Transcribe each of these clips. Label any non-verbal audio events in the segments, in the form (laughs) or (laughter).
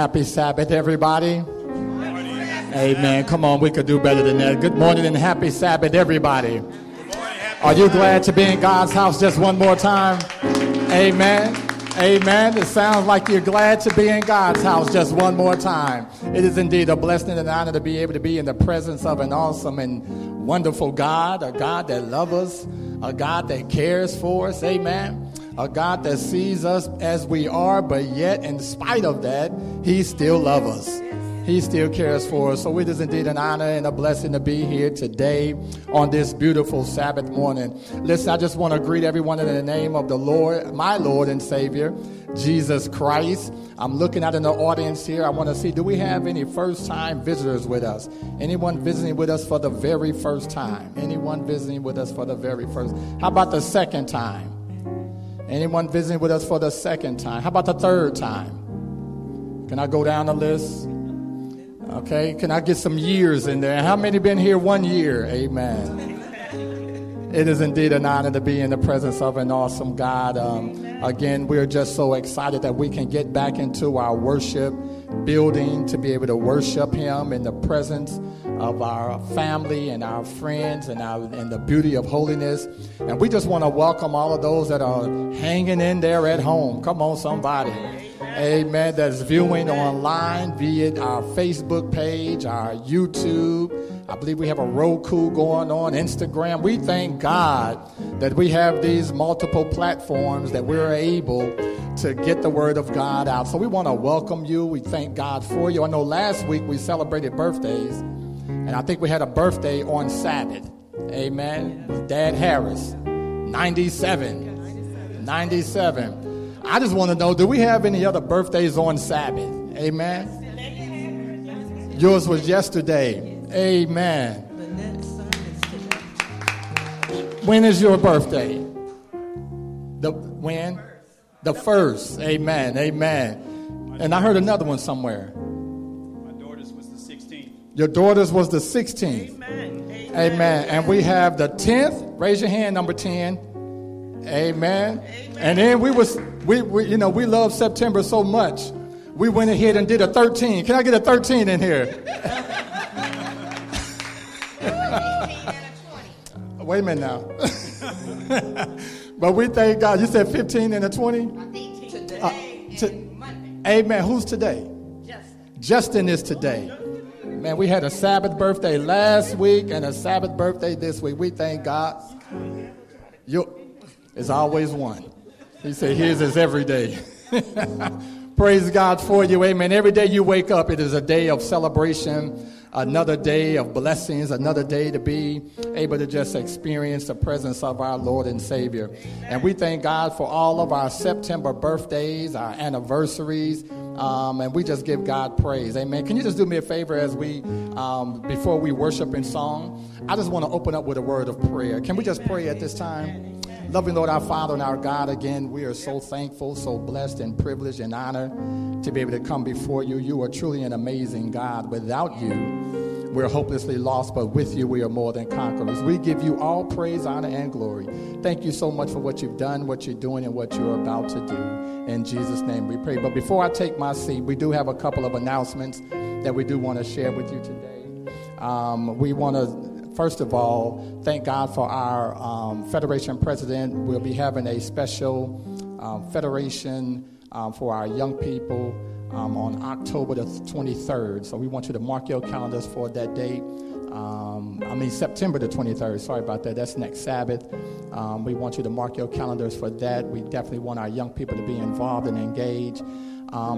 happy Sabbath, everybody. Amen. Come on, we could do better than that. Good morning and happy Sabbath, everybody. Are you glad to be in God's house just one more time? Amen. Amen. It sounds like you're glad to be in God's house just one more time. It is indeed a blessing and an honor to be able to be in the presence of an awesome and wonderful God, a God that loves us, a God that cares for us. Amen a God that sees us as we are, but yet, in spite of that, He still loves us. He still cares for us. So it is indeed an honor and a blessing to be here today on this beautiful Sabbath morning. Listen, I just want to greet everyone in the name of the Lord, my Lord and Savior, Jesus Christ. I'm looking out in the audience here. I want to see, do we have any first time visitors with us? Anyone visiting with us for the very first time? Anyone visiting with us for the very first? How about the second time? Anyone visiting with us for the second time? How about the third time? Can I go down the list? Okay, can I get some years in there? How many been here one year? Amen. It is indeed an honor to be in the presence of an awesome God. Um, again, we're just so excited that we can get back into our worship building to be able to worship Him in the presence of our family and our friends and our and the beauty of holiness. And we just want to welcome all of those that are hanging in there at home. Come on, somebody. Amen. That's viewing online, it our Facebook page, our YouTube. I believe we have a Roku going on, Instagram. We thank God that we have these multiple platforms that we're able to get the word of God out. So we want to welcome you. We thank God for you. I know last week we celebrated birthdays, and I think we had a birthday on Sabbath. Amen. Dad Harris, 97. 97. I just want to know do we have any other birthdays on Sabbath? Amen. Yours was yesterday. Amen. When is your birthday? The when? The first. Amen. Amen. And I heard another one somewhere. My daughter's was the 16th. Your daughter's was the 16th. Amen. Amen. And we have the 10th. Raise your hand, number 10. Amen. And then we was we, we you know we love September so much. We went ahead and did a 13. Can I get a 13 in here? (laughs) Wait a minute now. (laughs) but we thank God. You said 15 and a 20? Today Uh, to- and Monday. Amen. Who's today? Justin. Justin is today. Man, we had a Sabbath birthday last week and a Sabbath birthday this week. We thank God. You, it's always one. He said his is every day. (laughs) Praise God for you. Amen. Every day you wake up, it is a day of celebration, another day of blessings, another day to be able to just experience the presence of our Lord and Savior. And we thank God for all of our September birthdays, our anniversaries, um, and we just give God praise. Amen. Can you just do me a favor as we, um, before we worship in song? I just want to open up with a word of prayer. Can we just pray at this time? Loving Lord, our Father and our God, again, we are so thankful, so blessed and privileged and honored to be able to come before you. You are truly an amazing God. Without you, we're hopelessly lost, but with you, we are more than conquerors. We give you all praise, honor, and glory. Thank you so much for what you've done, what you're doing, and what you're about to do. In Jesus' name we pray. But before I take my seat, we do have a couple of announcements that we do want to share with you today. Um, we want to first of all, thank God for our um, Federation president. We'll be having a special um, Federation um, for our young people um, on October the 23rd. So we want you to mark your calendars for that date. Um, I mean, September the 23rd. Sorry about that. That's next Sabbath. Um, we want you to mark your calendars for that. We definitely want our young people to be involved and engaged.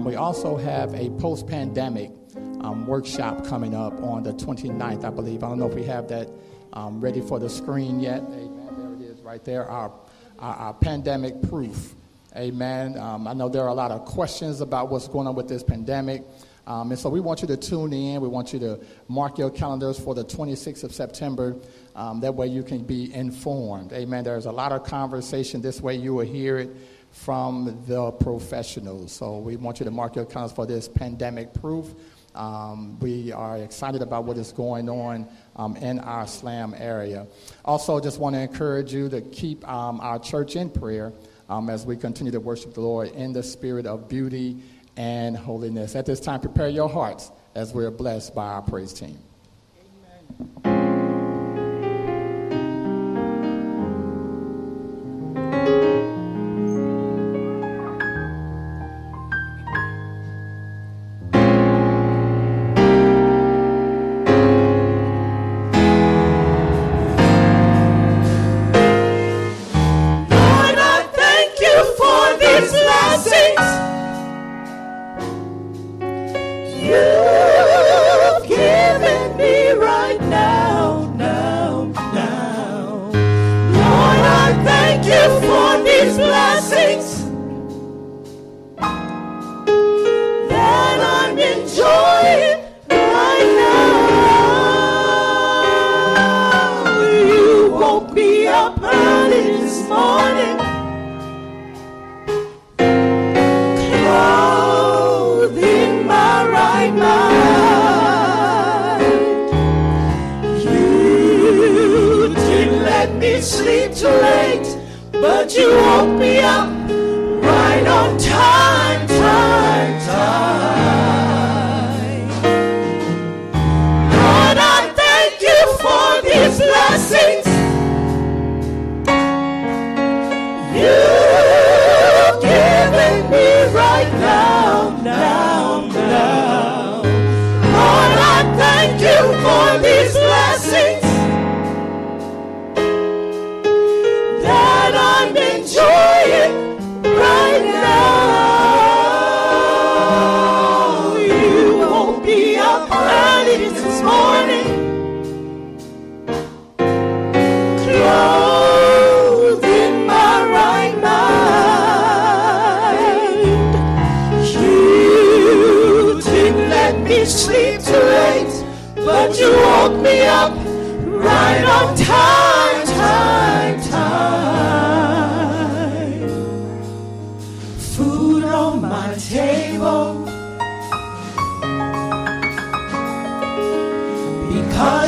We also have a post pandemic um, workshop coming up on the 29th, I believe. I don't know if we have that um, ready for the screen yet. Amen. There it is right there. Our, our, our pandemic proof. Amen. Um, I know there are a lot of questions about what's going on with this pandemic. Um, and so we want you to tune in. We want you to mark your calendars for the 26th of September. Um, that way you can be informed. Amen. There's a lot of conversation. This way you will hear it from the professionals. So we want you to mark your calendars for this pandemic proof. Um, we are excited about what is going on um, in our SLAM area. Also, just want to encourage you to keep um, our church in prayer um, as we continue to worship the Lord in the spirit of beauty and holiness. At this time, prepare your hearts as we're blessed by our praise team.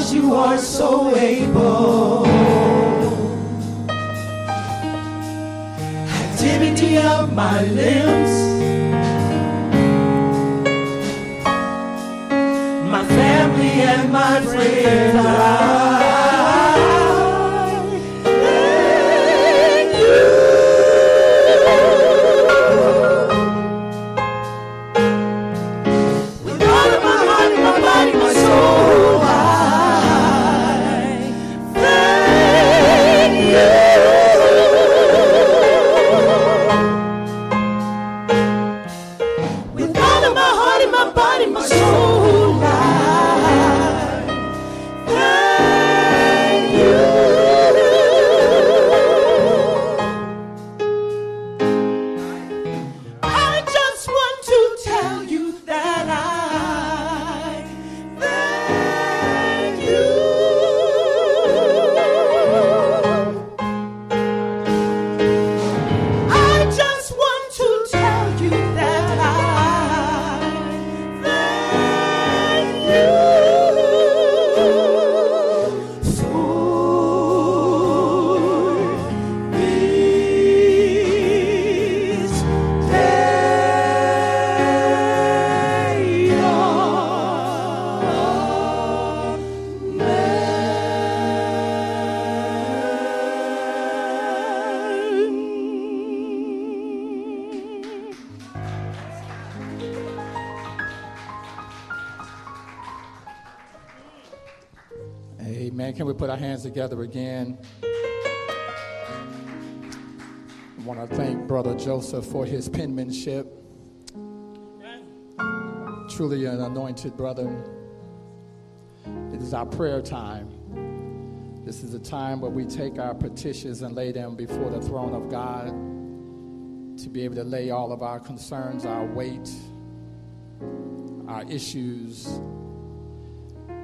Because you are so able. Activity of my limbs. My family and my friends. Together again? I want to thank Brother Joseph for his penmanship. Truly an anointed brother. It is our prayer time. This is a time where we take our petitions and lay them before the throne of God to be able to lay all of our concerns, our weight, our issues.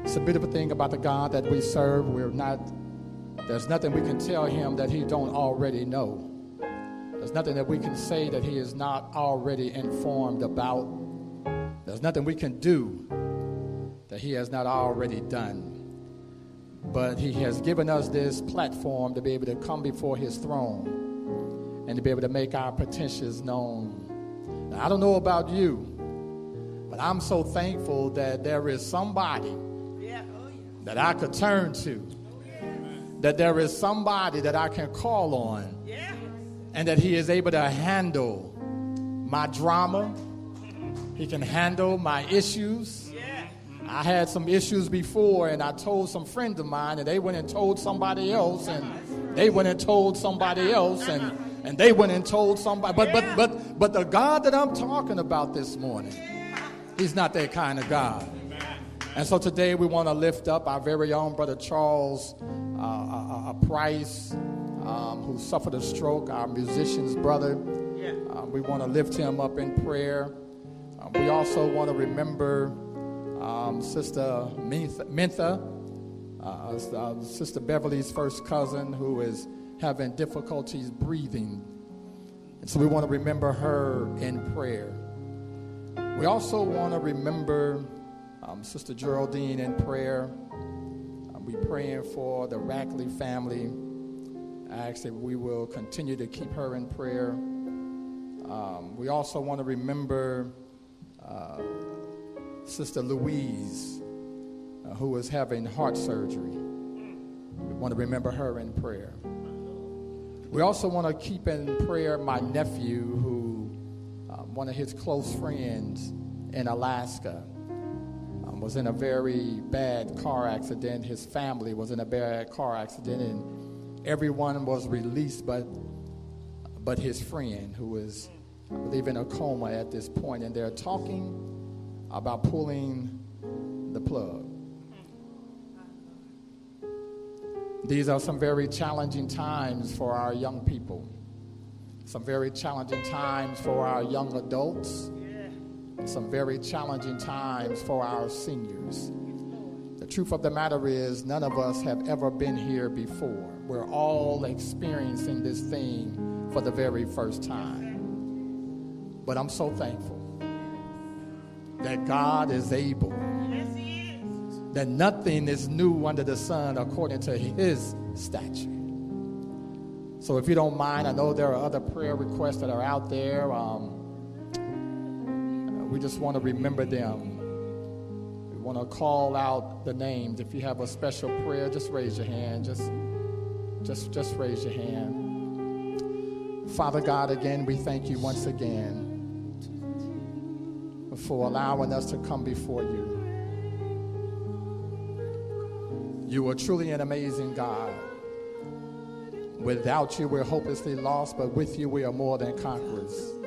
It's a bit of a thing about the God that we serve. We're not, there's nothing we can tell him that he don't already know. There's nothing that we can say that he is not already informed about. There's nothing we can do that he has not already done. But he has given us this platform to be able to come before his throne and to be able to make our petitions known. Now, I don't know about you, but I'm so thankful that there is somebody Yeah. Oh, yeah. that I could turn to, that there is somebody that I can call on, Yeah. and that he is able to handle my drama. He can handle my issues. Yeah. I had some issues before, and I told some friends of mine, and they went and told somebody else, and they went and told somebody else, and, and they went and told somebody. But but but but the God that I'm talking about this morning, He's not that kind of God. And so today we want to lift up our very own brother Charles uh, uh, uh, Price, um, who suffered a stroke, our musician's brother. Yeah. Uh, we want to lift him up in prayer. Uh, we also want to remember um, Sister Mintha, uh, uh, Sister Beverly's first cousin, who is having difficulties breathing. And so we want to remember her in prayer. We also want to remember um, Sister Geraldine in prayer. Uh, we praying for the Rackley family. I ask that we will continue to keep her in prayer. Um, we also want to remember uh, Sister Louise, uh, who is having heart surgery. We want to remember her in prayer. We also want to keep in prayer my nephew, who um, one of his close friends in Alaska um, was in a very bad car accident. His family was in a bad car accident, and everyone was released, but but his friend, who is, I believe, in a coma at this point, and they're talking about pulling the plug. These are some very challenging times for our young people, some very challenging times for our young adults, some very challenging times for our seniors. The truth of the matter is, none of us have ever been here before. We're all experiencing this thing for the very first time. But I'm so thankful that God is able, that nothing is new under the sun according to his statute. So if you don't mind, I know there are other prayer requests that are out there. Um, we just want to remember them. We want to call out the names. If you have a special prayer, just raise your hand. Just, just, just raise your hand. Father God, again, we thank you once again for allowing us to come before you. You are truly an amazing God. Without you, we're hopelessly lost, but with you, we are more than conquerors.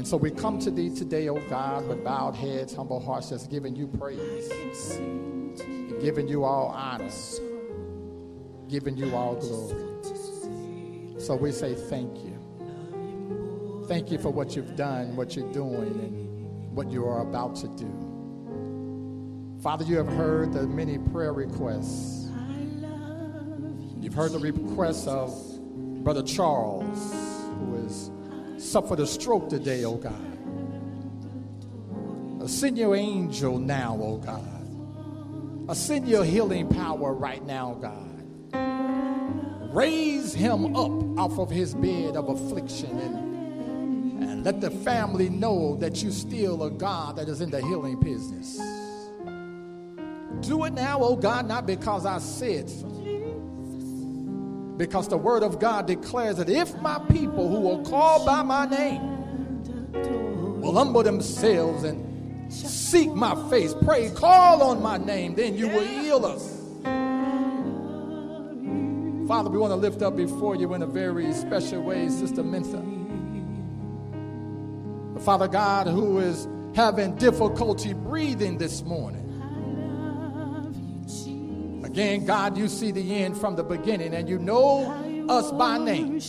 And so we come to thee today, O God, with bowed heads, humble hearts, just giving you praise, and giving you all honor, giving you all glory. So we say thank you. Thank you for what you've done, what you're doing, and what you are about to do. Father, you have heard the many prayer requests. You've heard the requests of Brother Charles, who has suffered a stroke today, oh God. Send your angel now, oh God. Send your healing power right now, God. Raise him up off of his bed of affliction and, and let the family know that you still a God that is in the healing business. Do it now, oh God, not because I said so. Because the word of God declares that if my people who are called by my name will humble themselves and seek my face, pray, call on my name, then you will heal us. Father, we want to lift up before you in a very special way, Sister Mintha. Father God, who is having difficulty breathing this morning. Again, God, you see the end from the beginning and you know us by name.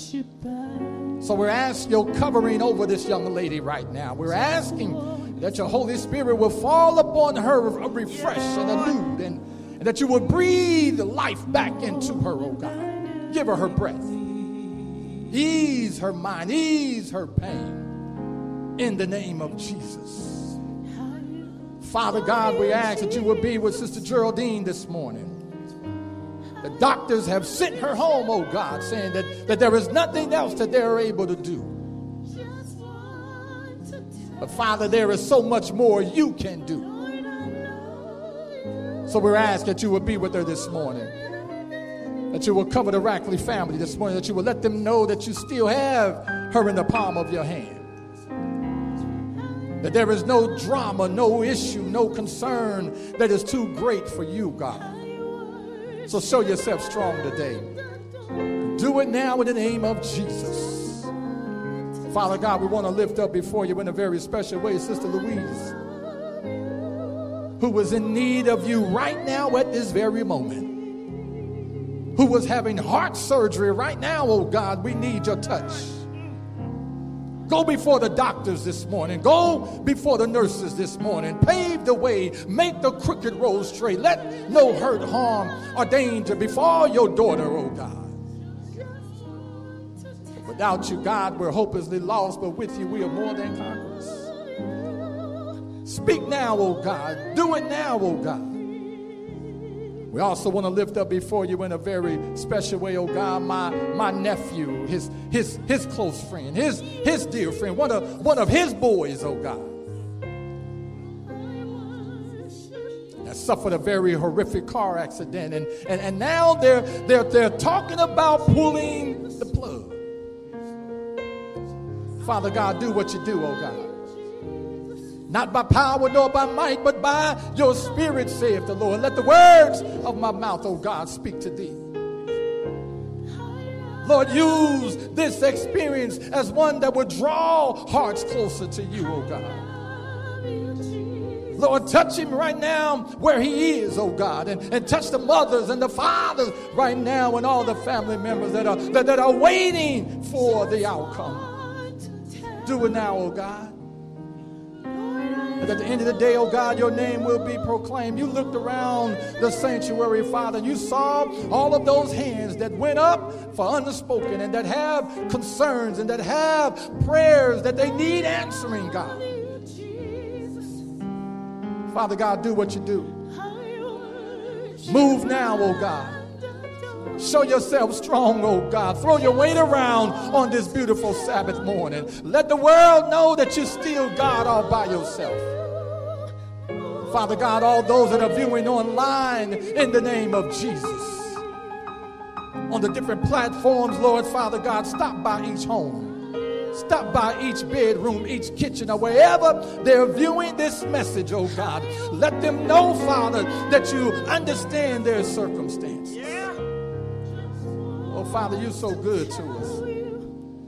So we're asking your covering over this young lady right now. We're asking That your Holy Spirit will fall upon her refresh and anew, and, and that you will breathe life back into her, oh God. Give her her breath. Ease her mind, ease her pain in the name of Jesus. Father God, we ask that you will be with Sister Geraldine this morning. The doctors have sent her home, oh God, saying that, that there is nothing else that they're able to do. But Father, there is so much more you can do. So we're asking that you will be with her this morning. That you will cover the Rackley family this morning. That you will let them know that you still have her in the palm of your hand. That there is no drama, no issue, no concern that is too great for you, God. So show yourself strong today. Do it now in the name of Jesus. Father God, we want to lift up before you in a very special way Sister Louise, who was in need of you right now at this very moment, who was having heart surgery right now, oh God, we need your touch. Go before the doctors this morning. Go before the nurses this morning. Pave the way. Make the crooked road straight. Let no hurt, harm, or danger befall your daughter, oh God. Without you, God, we're hopelessly lost, but with you, we are more than conquerors. Speak now, oh God. Do it now, oh God. We also want to lift up before you in a very special way, oh God, my, my nephew, his, his, his close friend, his, his dear friend, one of, one of his boys, oh God. That suffered a very horrific car accident. And, and, and now they're, they're, they're talking about pulling the plug. Father God, do what you do, oh God. Not by power nor by might, but by your spirit, saith the Lord. Let the words of my mouth, O God, speak to thee. Lord, use this experience as one that would draw hearts closer to you, O God. Lord, touch him right now where he is, oh God, and, and touch the mothers and the fathers right now and all the family members that are, that, that are waiting for the outcome. Do it now, oh God. At the end of the day, oh God, your name will be proclaimed. You looked around the sanctuary, Father, and you saw all of those hands that went up for unspoken and that have concerns and that have prayers that they need answering, God. Father God, do what you do. Move now, oh God. Show yourself strong, oh God. Throw your weight around on this beautiful Sabbath morning. Let the world know that you're still God all by yourself. Father God, all those that are viewing online in the name of Jesus. On the different platforms, Lord Father God, stop by each home. Stop by each bedroom, each kitchen, or wherever they're viewing this message, oh God. Let them know, Father, that you understand their circumstance. Oh, Father, you're so good to us.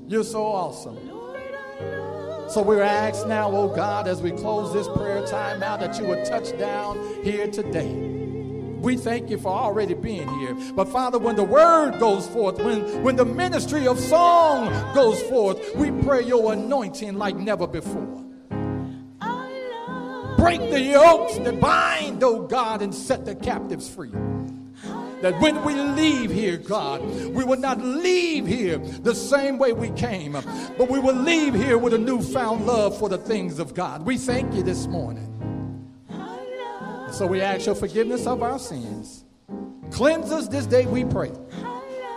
You're so awesome. So we're asked now, oh God, as we close this prayer time out, that you would touch down here today. We thank you for already being here. But Father, when the word goes forth, when, when the ministry of song goes forth, we pray your anointing like never before. Break the yokes that bind, oh God, and set the captives free that when we leave here, God, we will not leave here the same way we came, but we will leave here with a newfound love for the things of God. We thank you this morning. So we ask your forgiveness of our sins. Cleanse us this day, we pray.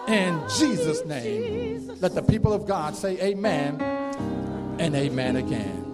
In Jesus' name, let the people of God say amen and amen again.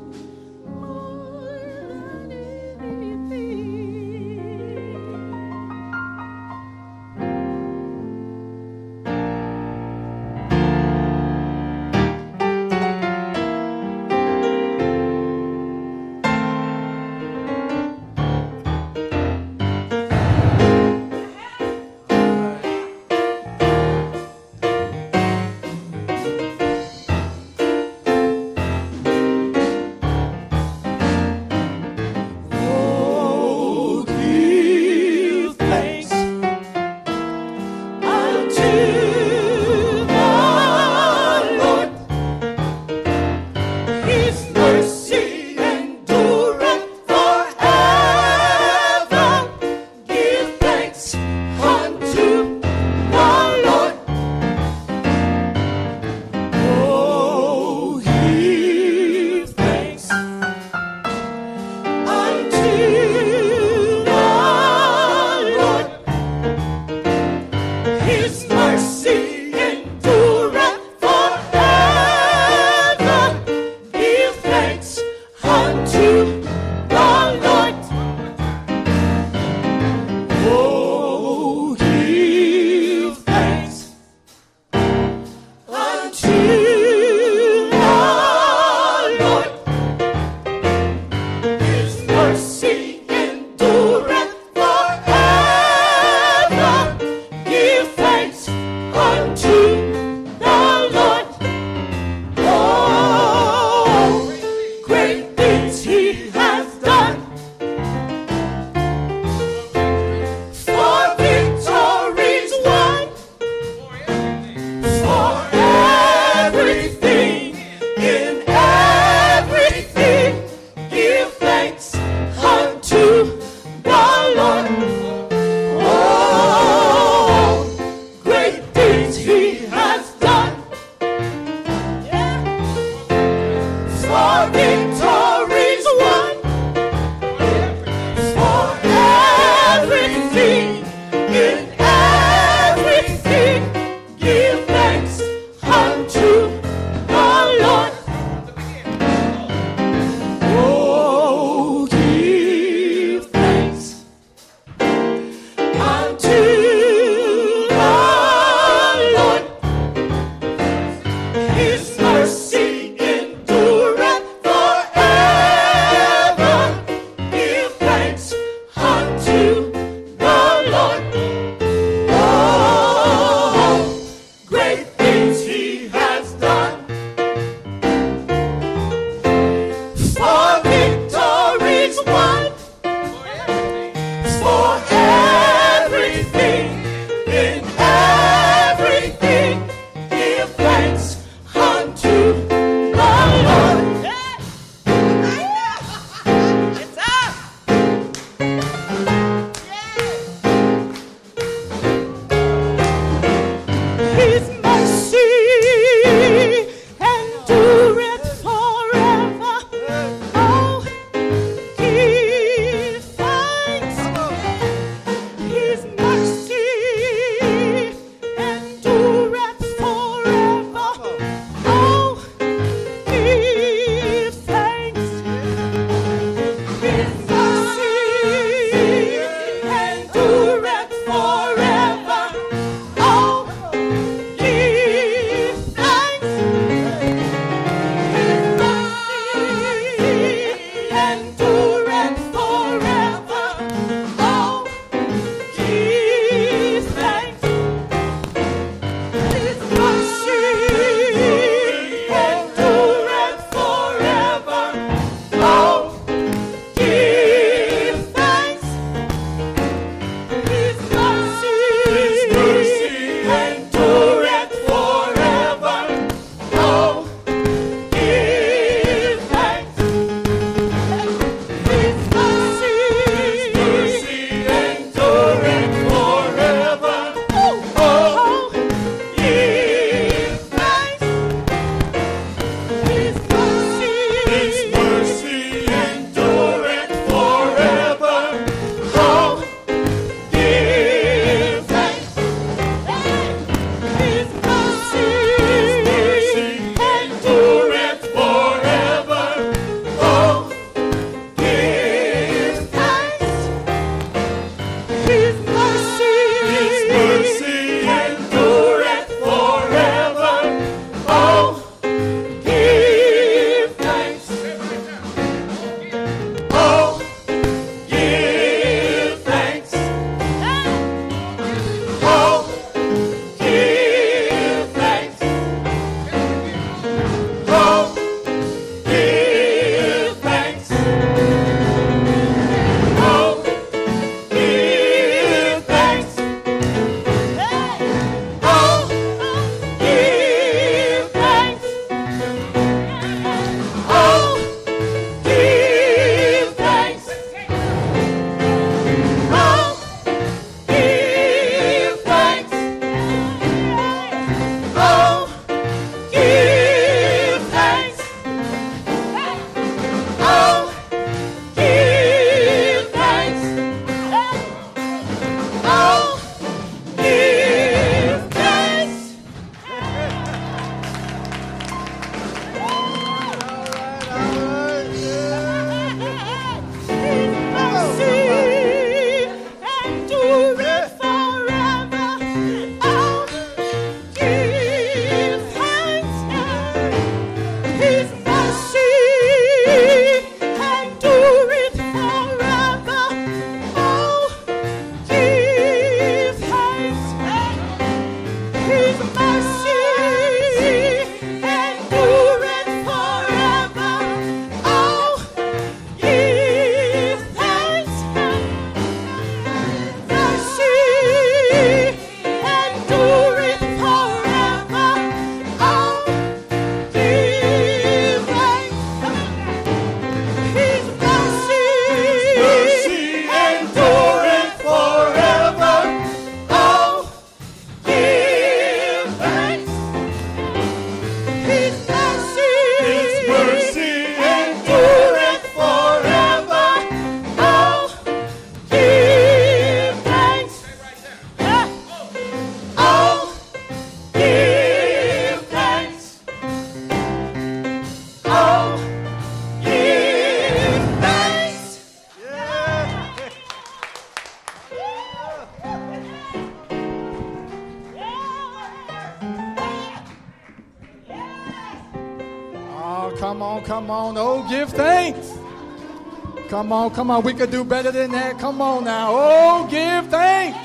Come on, come on. We could do better than that. Come on now. Oh, give thanks.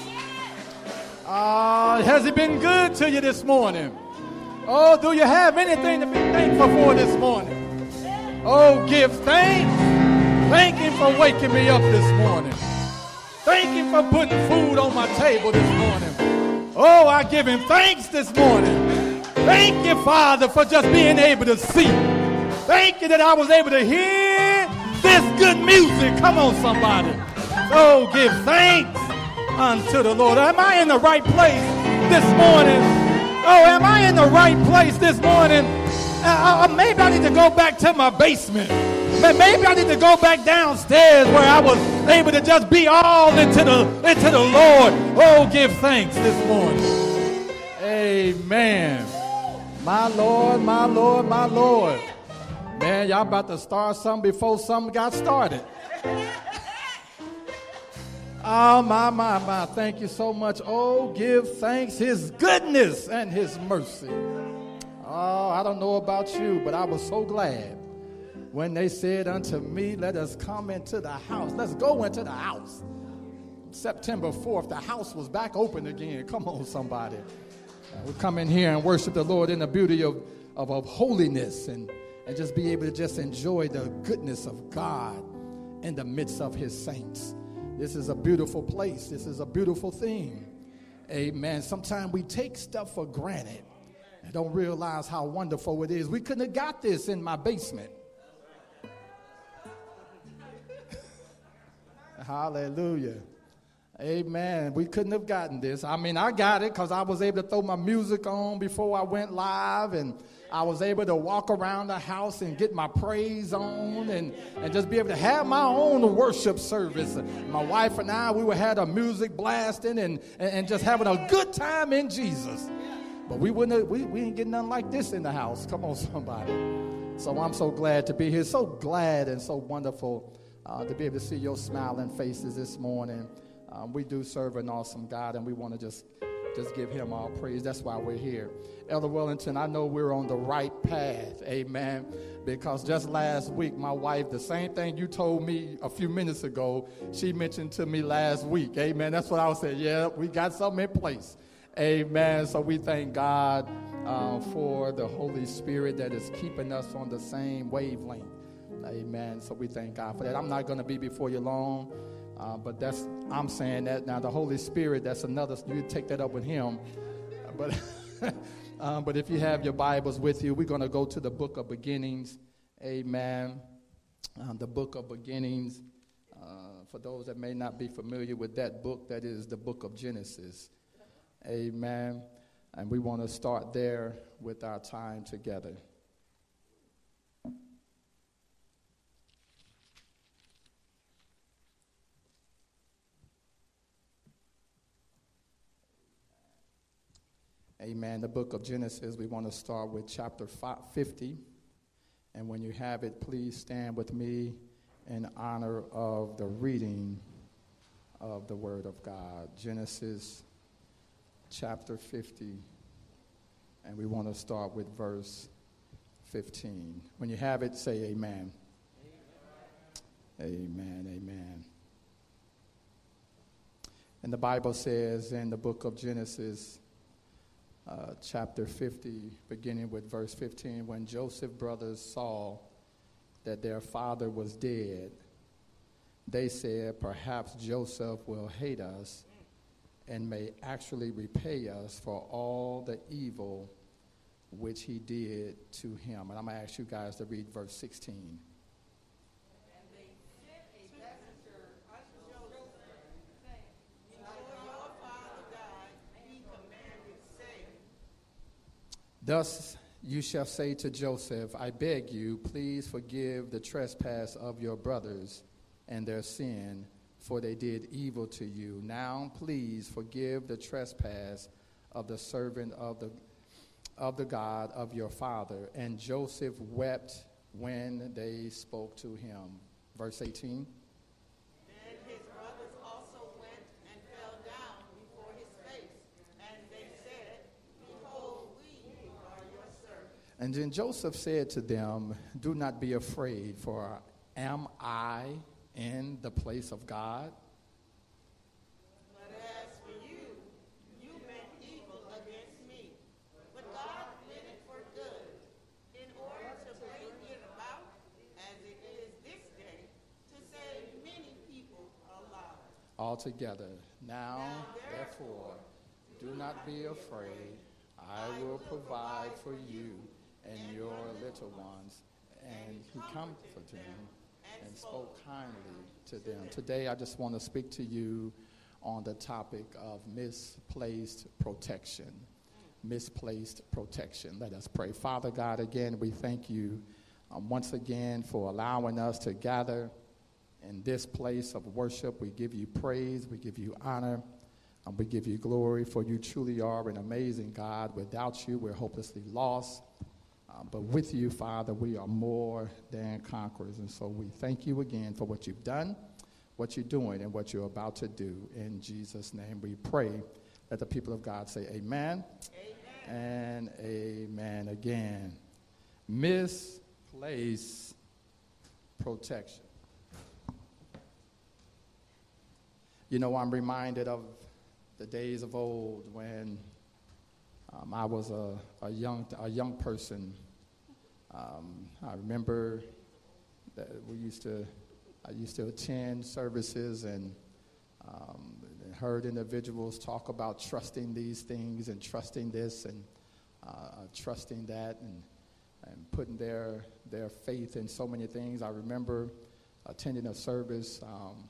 Uh, has it been good to you this morning? Oh, do you have anything to be thankful for this morning? Oh, give thanks. Thank Him for waking me up this morning. Thank Him for putting food on my table this morning. Oh, I give Him thanks this morning. Thank you, Father, for just being able to see. Thank you that I was able to hear this good music. Come on, somebody. Oh, give thanks unto the Lord. Am I in the right place this morning? Oh, am I in the right place this morning? Uh, uh, maybe I need to go back to my basement. Maybe I need to go back downstairs where I was able to just be all into the into the Lord. Oh, give thanks this morning. Amen. My Lord, my Lord, my Lord. Man, y'all about to start something before something got started. Oh, my, my, my. Thank you so much. Oh, give thanks, His goodness and His mercy. Oh, I don't know about you, but I was so glad when they said unto me, Let us come into the house. Let's go into the house. September 4th, the house was back open again. Come on, somebody. We come in here and worship the Lord in the beauty of, of, of holiness and and just be able to just enjoy the goodness of God in the midst of his saints. This is a beautiful place. This is a beautiful thing. Amen. Sometimes we take stuff for granted and don't realize how wonderful it is. We couldn't have got this in my basement. (laughs) Hallelujah. Amen. We couldn't have gotten this. I mean, I got it because I was able to throw my music on before I went live and I was able to walk around the house and get my praise on and, and just be able to have my own worship service. My wife and I, we were had a music blasting and, and, and just having a good time in Jesus. But we wouldn't have, we, we ain't getting nothing like this in the house. Come on, somebody. So I'm so glad to be here. So glad and so wonderful uh, to be able to see your smiling faces this morning. Um, we do serve an awesome God, and we want to just just give him all praise. That's why we're here. Elder Wellington, I know we're on the right path. Amen. Because just last week, my wife, the same thing you told me a few minutes ago, she mentioned to me last week. Amen. That's what I was saying. Yeah, we got something in place. Amen. So we thank God uh, for the Holy Spirit that is keeping us on the same wavelength. Amen. So we thank God for that. I'm not going to be before you long, uh, but that's I'm saying that now. The Holy Spirit, that's another. You take that up with Him, but. Um, (laughs) but if you have your Bibles with you, we're going to go to the book of beginnings. Amen. Um, the book of beginnings. Uh, for those that may not be familiar with that book, that is the book of Genesis. Amen. And we want to start there with our time together. Amen. The book of Genesis, we want to start with chapter 50. And when you have it, please stand with me in honor of the reading of the Word of God. Genesis chapter 50. And we want to start with verse 15. When you have it, say amen. Amen, amen. amen. And the Bible says in the book of Genesis, uh, chapter 50, beginning with verse 15. When Joseph's brothers saw that their father was dead, they said, Perhaps Joseph will hate us and may actually repay us for all the evil which he did to him. And I'm going to ask you guys to read verse 16. Thus you shall say to Joseph, I beg you, please forgive the trespass of your brothers and their sin, for they did evil to you. Now please forgive the trespass of the servant of the of the God of your father. And Joseph wept when they spoke to him. Verse 18. And his brothers also went and fell down before his face, and they said, Behold, we are your servants. And then Joseph said to them, Do not be afraid, for am I in the place of God? But as for you, you meant evil against me. But God meant it for good, in order to bring it about, as it is this day, to save many people alive. Altogether. Now, therefore, do not be afraid. I will provide for you and your little ones. And he comforted them and spoke kindly to them. Today, I just want to speak to you on the topic of misplaced protection. Misplaced protection. Let us pray. Father God, again, we thank you um, once again for allowing us to gather in this place of worship. We give you praise, we give you honor, and we give you glory, for you truly are an amazing God. Without you, we're hopelessly lost. Uh, but with you, Father, we are more than conquerors. And so we thank you again for what you've done, what you're doing, and what you're about to do. In Jesus' name we pray. Let the people of God say amen, amen. and amen again. Misplaced protection. You know, I'm reminded of the days of old when um, I was a, a, young, a young person. Um, I remember that we used to, I used to attend services and um, heard individuals talk about trusting these things and trusting this and uh, trusting that and, and putting their, their faith in so many things. I remember attending a service. Um,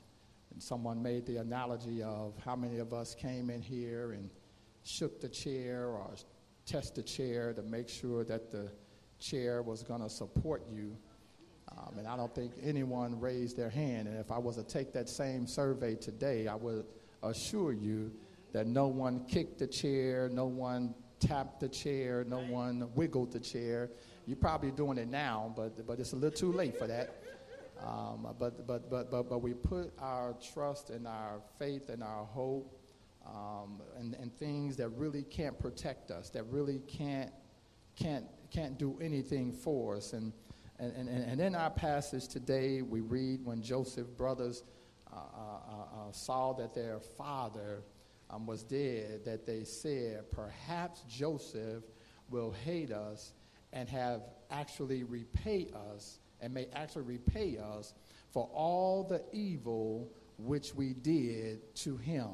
and someone made the analogy of how many of us came in here and shook the chair or test the chair to make sure that the chair was going to support you. Um, and I don't think anyone raised their hand. And if I was to take that same survey today, I would assure you that no one kicked the chair, no one tapped the chair, no one wiggled the chair. You're probably doing it now, but, but it's a little too late for that. Um, but, but, but, but, but we put our trust and our faith and our hope um, and, and things that really can't protect us, that really can't, can't, can't do anything for us. And, and, and, and in our passage today, we read when Joseph's brothers uh, uh, uh, saw that their father um, was dead, that they said, Perhaps Joseph will hate us and have actually repay us and may actually repay us for all the evil which we did to him.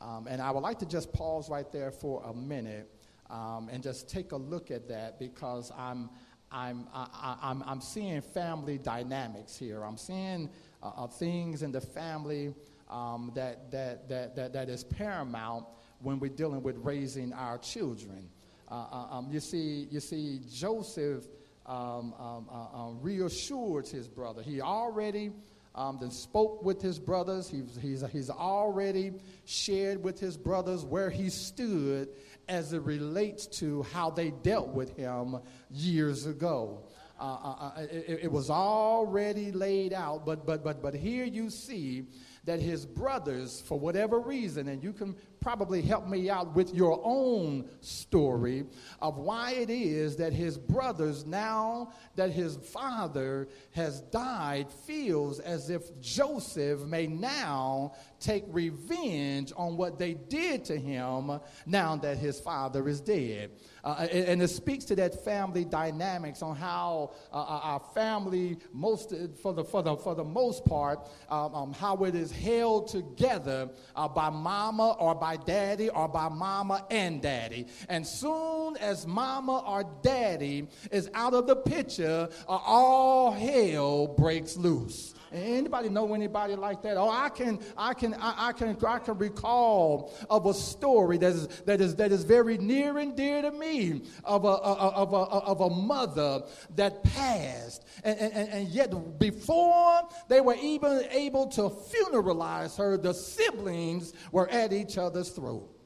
Um, and I would like to just pause right there for a minute um, and just take a look at that because I'm, I'm, I, I'm, I'm seeing family dynamics here. I'm seeing uh, uh, things in the family um, that, that, that, that, that is paramount when we're dealing with raising our children. Uh, uh um, you, see, you see, Joseph um, um, uh, uh, reassured his brother. He already um, then spoke with his brothers. He's, he's, he's already shared with his brothers where he stood as it relates to how they dealt with him years ago. Uh, uh, uh it, it, was already laid out, but, but, but, but here you see that his brothers, for whatever reason, and you can probably help me out with your own story of why it is that his brothers, now that his father has died, feels as if Joseph may now take revenge on what they did to him now that his father is dead. Uh, and, it speaks to that family dynamics on how uh, uh our family, most for the for the for the most part, um, um, how it is held together uh, by mama or by daddy or by mama and daddy. And soon as mama or daddy is out of the picture, uh, all hell breaks loose. Anybody know anybody like that? Oh, I can, I can, I, I, can, I can recall of a story that is that is that is very near and dear to me of a of a, of a mother that passed, and, and, and yet before they were even able to funeralize her, the siblings were at each other's throat.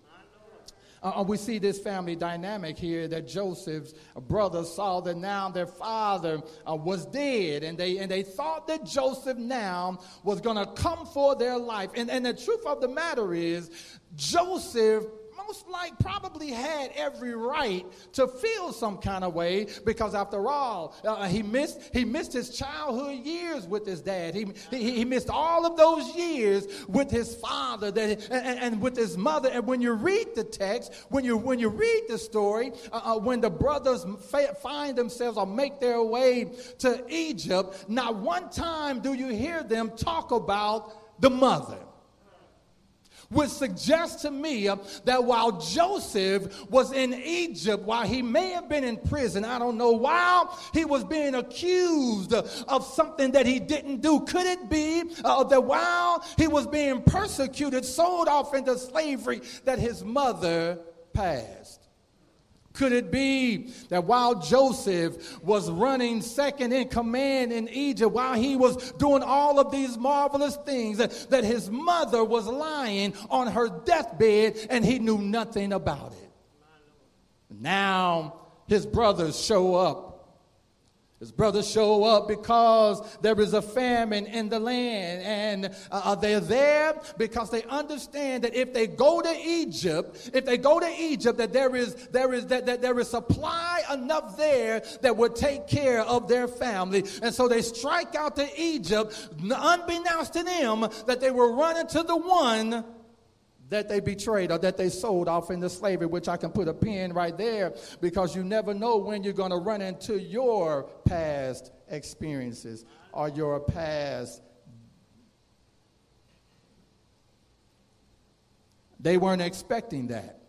Uh, uh, we see this family dynamic here that Joseph's brothers saw that now their father uh, was dead, and they, and they thought that Joseph now was going to come for their life. And, and the truth of the matter is, Joseph most like probably had every right to feel some kind of way because after all uh, he missed he missed his childhood years with his dad. He, he, he missed all of those years with his father that, and, and with his mother. And when you read the text when you when you read the story uh, uh, when the brothers fa- find themselves or make their way to Egypt not one time do you hear them talk about the mother would suggest to me that while Joseph was in Egypt, while he may have been in prison, I don't know, while he was being accused of something that he didn't do, could it be uh, that while he was being persecuted, sold off into slavery, that his mother passed? Could it be that while Joseph was running second in command in Egypt, while he was doing all of these marvelous things, that his mother was lying on her deathbed and he knew nothing about it? Now his brothers show up his brothers show up because there is a famine in the land, and uh, they're there? Because they understand that if they go to Egypt, if they go to Egypt, that there is there is that, that there is supply enough there that would take care of their family, and so they strike out to Egypt, unbeknownst to them that they were running to the one that they betrayed or that they sold off into slavery, which I can put a pin right there because you never know when you're going to run into your past experiences or your past. They weren't expecting that.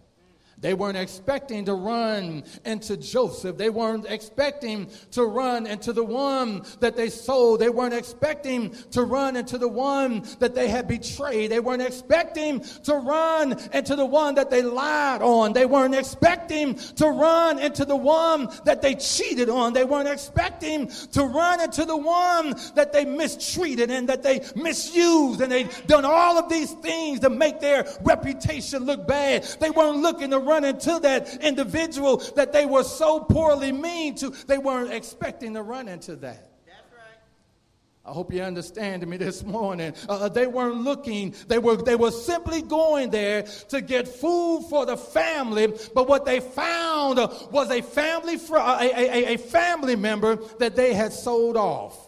They weren't expecting to run into Joseph. They weren't expecting to run into the one that they sold. They weren't expecting to run into the one that they had betrayed. They weren't expecting to run into the one that they lied on. They weren't expecting to run into the one that they cheated on. They weren't expecting to run into the one that they mistreated and that they misused and they'd done all of these things to make their reputation look bad. They weren't looking to run run into that individual that they were so poorly mean to. They weren't expecting to run into that. I hope you understand me this morning. Uh, uh, they weren't looking, they were, they were simply going there to get food for the family, but what they found uh, was a family, fr- uh, a, a, a family member that they had sold off.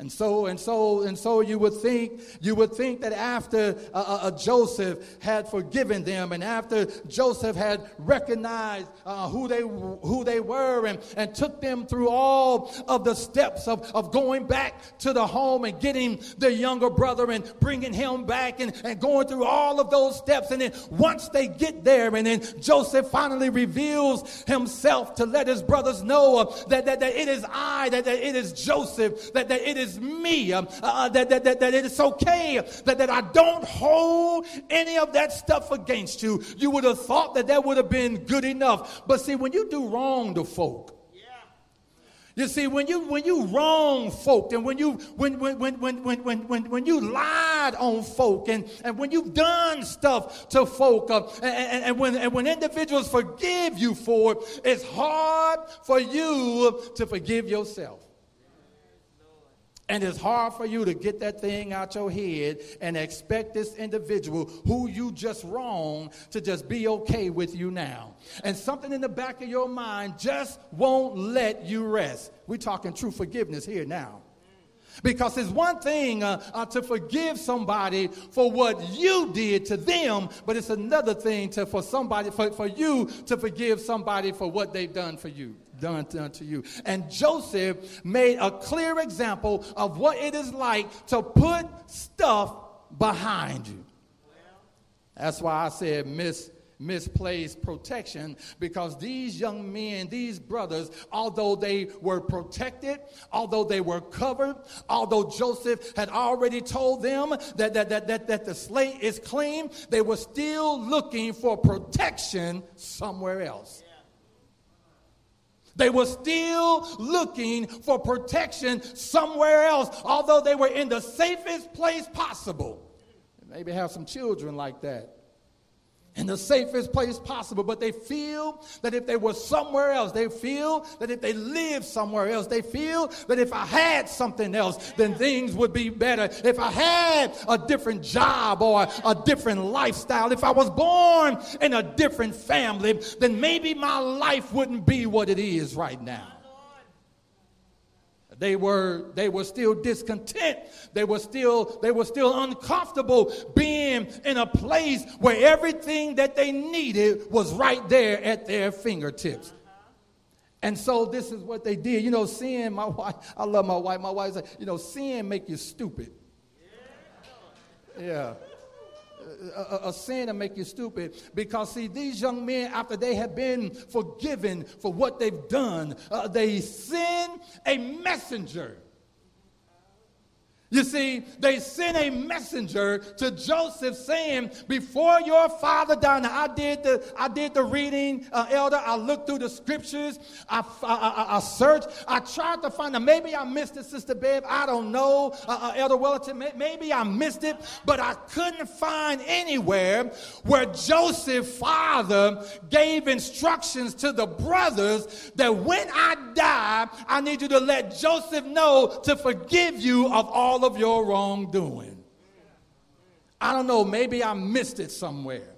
And so, and so, and so, you would think you would think that after uh, uh, uh, Joseph had forgiven them, and after Joseph had recognized uh, who they who they were, and, and took them through all of the steps of, of going back to the home and getting the younger brother and bringing him back, and, and going through all of those steps, and then once they get there, and then Joseph finally reveals himself to let his brothers know that, that, that it is I, that, that it is Joseph, that, that it is is me, uh, uh, that, that, that, that it's okay, that, that I don't hold any of that stuff against you. You would have thought that that would have been good enough. But see, when you do wrong to folk, you see, when you when you wrong folk and when you when when when when when when, when you lied on folk and, and when you've done stuff to folk uh, and, and, when and when individuals forgive you for it, it's hard for you to forgive yourself. And it's hard for you to get that thing out your head and expect this individual who you just wronged to just be okay with you now. And something in the back of your mind just won't let you rest. We're talking true forgiveness here now. Because it's one thing uh, uh, to forgive somebody for what you did to them, but it's another thing to for somebody for, for you to forgive somebody for what they've done for you done unto you. And Joseph made a clear example of what it is like to put stuff behind you. That's why I said miss misplaced protection because these young men, these brothers, although they were protected, although they were covered, although Joseph had already told them that, that, that, that, that the slate is clean, they were still looking for protection somewhere else. They were still looking for protection somewhere else, although they were in the safest place possible. Maybe have some children like that in the safest place possible, but they feel that if they were somewhere else, they feel that if they lived somewhere else, they feel that if I had something else, then things would be better. If I had a different job or a different lifestyle, if I was born in a different family, then maybe my life wouldn't be what it is right now. They were, they were still discontent. They were still, they were still uncomfortable being in a place where everything that they needed was right there at their fingertips. And so this is what they did. You know, sin, my (laughs) wife, I love my wife. My wife said, you know, sin make you stupid. Yeah a, a, sin to make you stupid. Because, see, these young men, after they have been forgiven for what they've done, uh, they send a messenger you see, they sent a messenger to Joseph saying, Before your father died, now I did the, I did the reading, uh, elder. I looked through the scriptures. I, I, I, I, searched. I tried to find it. Maybe I missed it, Sister Bev. I don't know, uh, uh, Elder Wellington. Maybe I missed it, but I couldn't find anywhere where Joseph's father gave instructions to the brothers that when I die, I need you to let Joseph know to forgive you of all of your wrongdoing. I don't know, maybe I missed it somewhere.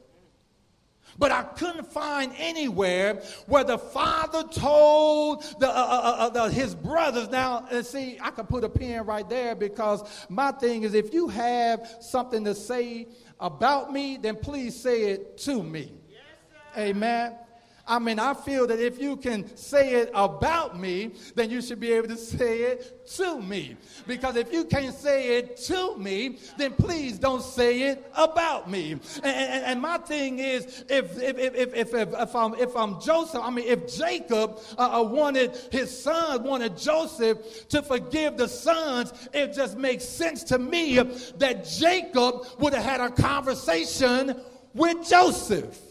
But I couldn't find anywhere where the father told the, uh, uh, uh, uh the, his brothers. Now, and see, I could put a pin right there because my thing is if you have something to say about me, then please say it to me. Yes, Amen. I mean, I feel that if you can say it about me, then you should be able to say it to me. Because if you can't say it to me, then please don't say it about me. And, and, and my thing is, if, if, if, if, if, if, I'm, if I'm Joseph, I mean, if Jacob uh, uh, wanted his son, wanted Joseph to forgive the sons, it just makes sense to me that Jacob would have had a conversation with Joseph.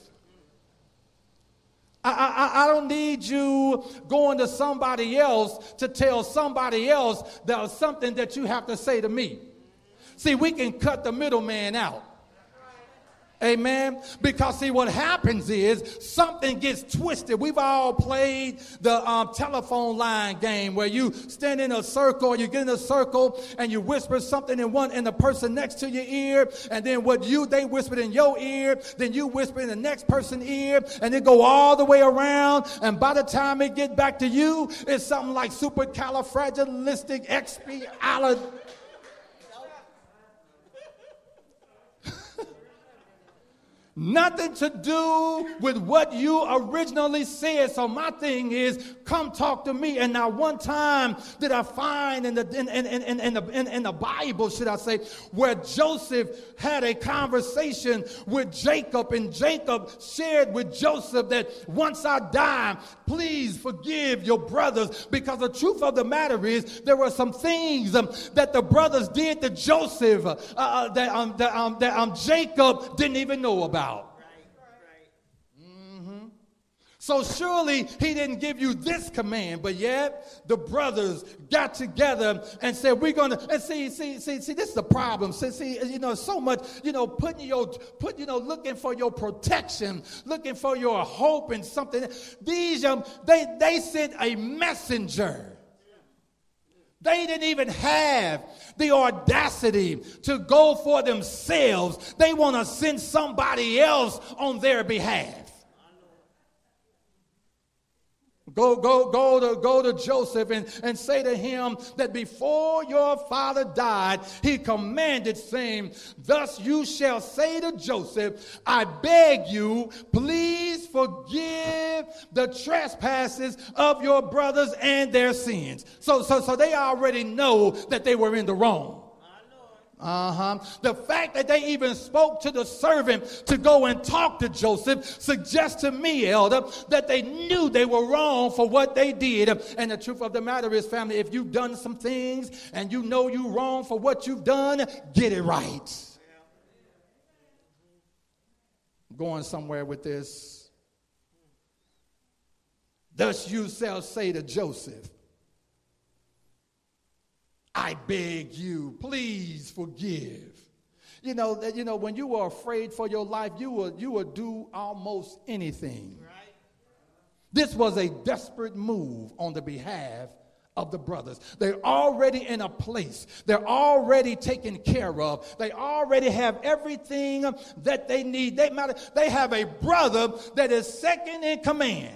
I, I, I, don't need you going to somebody else to tell somebody else there's something that you have to say to me. See, we can cut the middleman out. Amen. Because see, what happens is something gets twisted. We've all played the um, telephone line game where you stand in a circle, you get in a circle, and you whisper something in one, in the person next to your ear, and then what you they whispered in your ear, then you whisper in the next person's ear, and it go all the way around. And by the time it get back to you, it's something like supercalifragilisticexpialidocious Nothing to do with what you originally said. So my thing is, come talk to me. And now one time did I find in the, in, in, in, in, the, in, in the Bible, should I say, where Joseph had a conversation with Jacob and Jacob shared with Joseph that once I die, please forgive your brothers because the truth of the matter is there were some things um, that the brothers did to Joseph uh, uh, that, um, that, um, that um, Jacob didn't even know about. So surely he didn't give you this command, but yet the brothers got together and said, We're gonna and see, see, see, see, this is the problem. See, see, you know, so much, you know, putting your put, you know, looking for your protection, looking for your hope in something. These um, they they sent a messenger They didn't even have the audacity to go for themselves. They want to send somebody else on their behalf. Go, go, go to go to Joseph and, and say to him that before your father died, he commanded, saying, Thus you shall say to Joseph, I beg you, please forgive the trespasses of your brothers and their sins. So, so, so they already know that they were in the wrong. Uh huh. The fact that they even spoke to the servant to go and talk to Joseph suggests to me, elder, that they knew they were wrong for what they did. And the truth of the matter is, family, if you've done some things and you know you're wrong for what you've done, get it right. Going somewhere with this. Thus you shall say to Joseph, I beg you, please forgive. You know that you know when you were afraid for your life, you would you would do almost anything. Right. This was a desperate move on the behalf of the brothers. They're already in a place. They're already taken care of. They already have everything that they need. They matter. They have a brother that is second in command.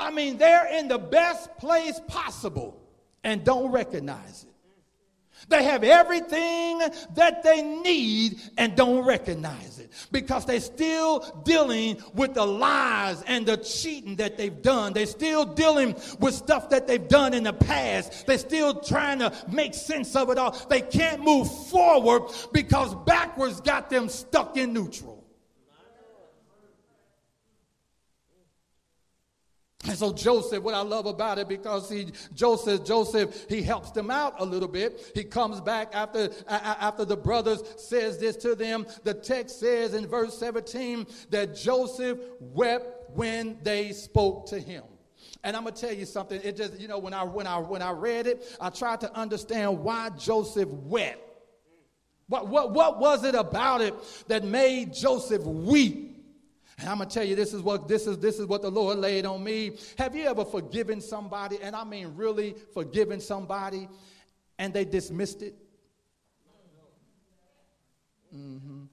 I mean, they're in the best place possible and don't recognize it. They have everything that they need and don't recognize it because they're still dealing with the lies and the cheating that they've done. They're still dealing with stuff that they've done in the past. They're still trying to make sense of it all. They can't move forward because backwards got them stuck in neutral. And so Joseph, what I love about it, because he Joseph, Joseph, he helps them out a little bit. He comes back after after the brothers says this to them. The text says in verse 17 that Joseph wept when they spoke to him. And I'm gonna tell you something. It just, you know, when I when I when I read it, I tried to understand why Joseph wept. What what what was it about it that made Joseph weep? And I'm gonna tell you, this is what this is this is what the Lord laid on me. Have you ever forgiven somebody, and I mean really forgiven somebody, and they dismissed it? Mm-hmm.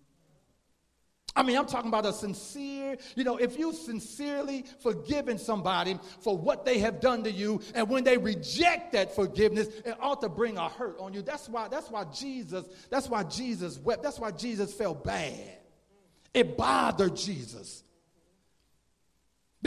I mean, I'm talking about a sincere, you know, if you sincerely forgiven somebody for what they have done to you, and when they reject that forgiveness, it ought to bring a hurt on you. That's why, that's why Jesus, that's why Jesus wept. That's why Jesus felt bad. It bothered Jesus.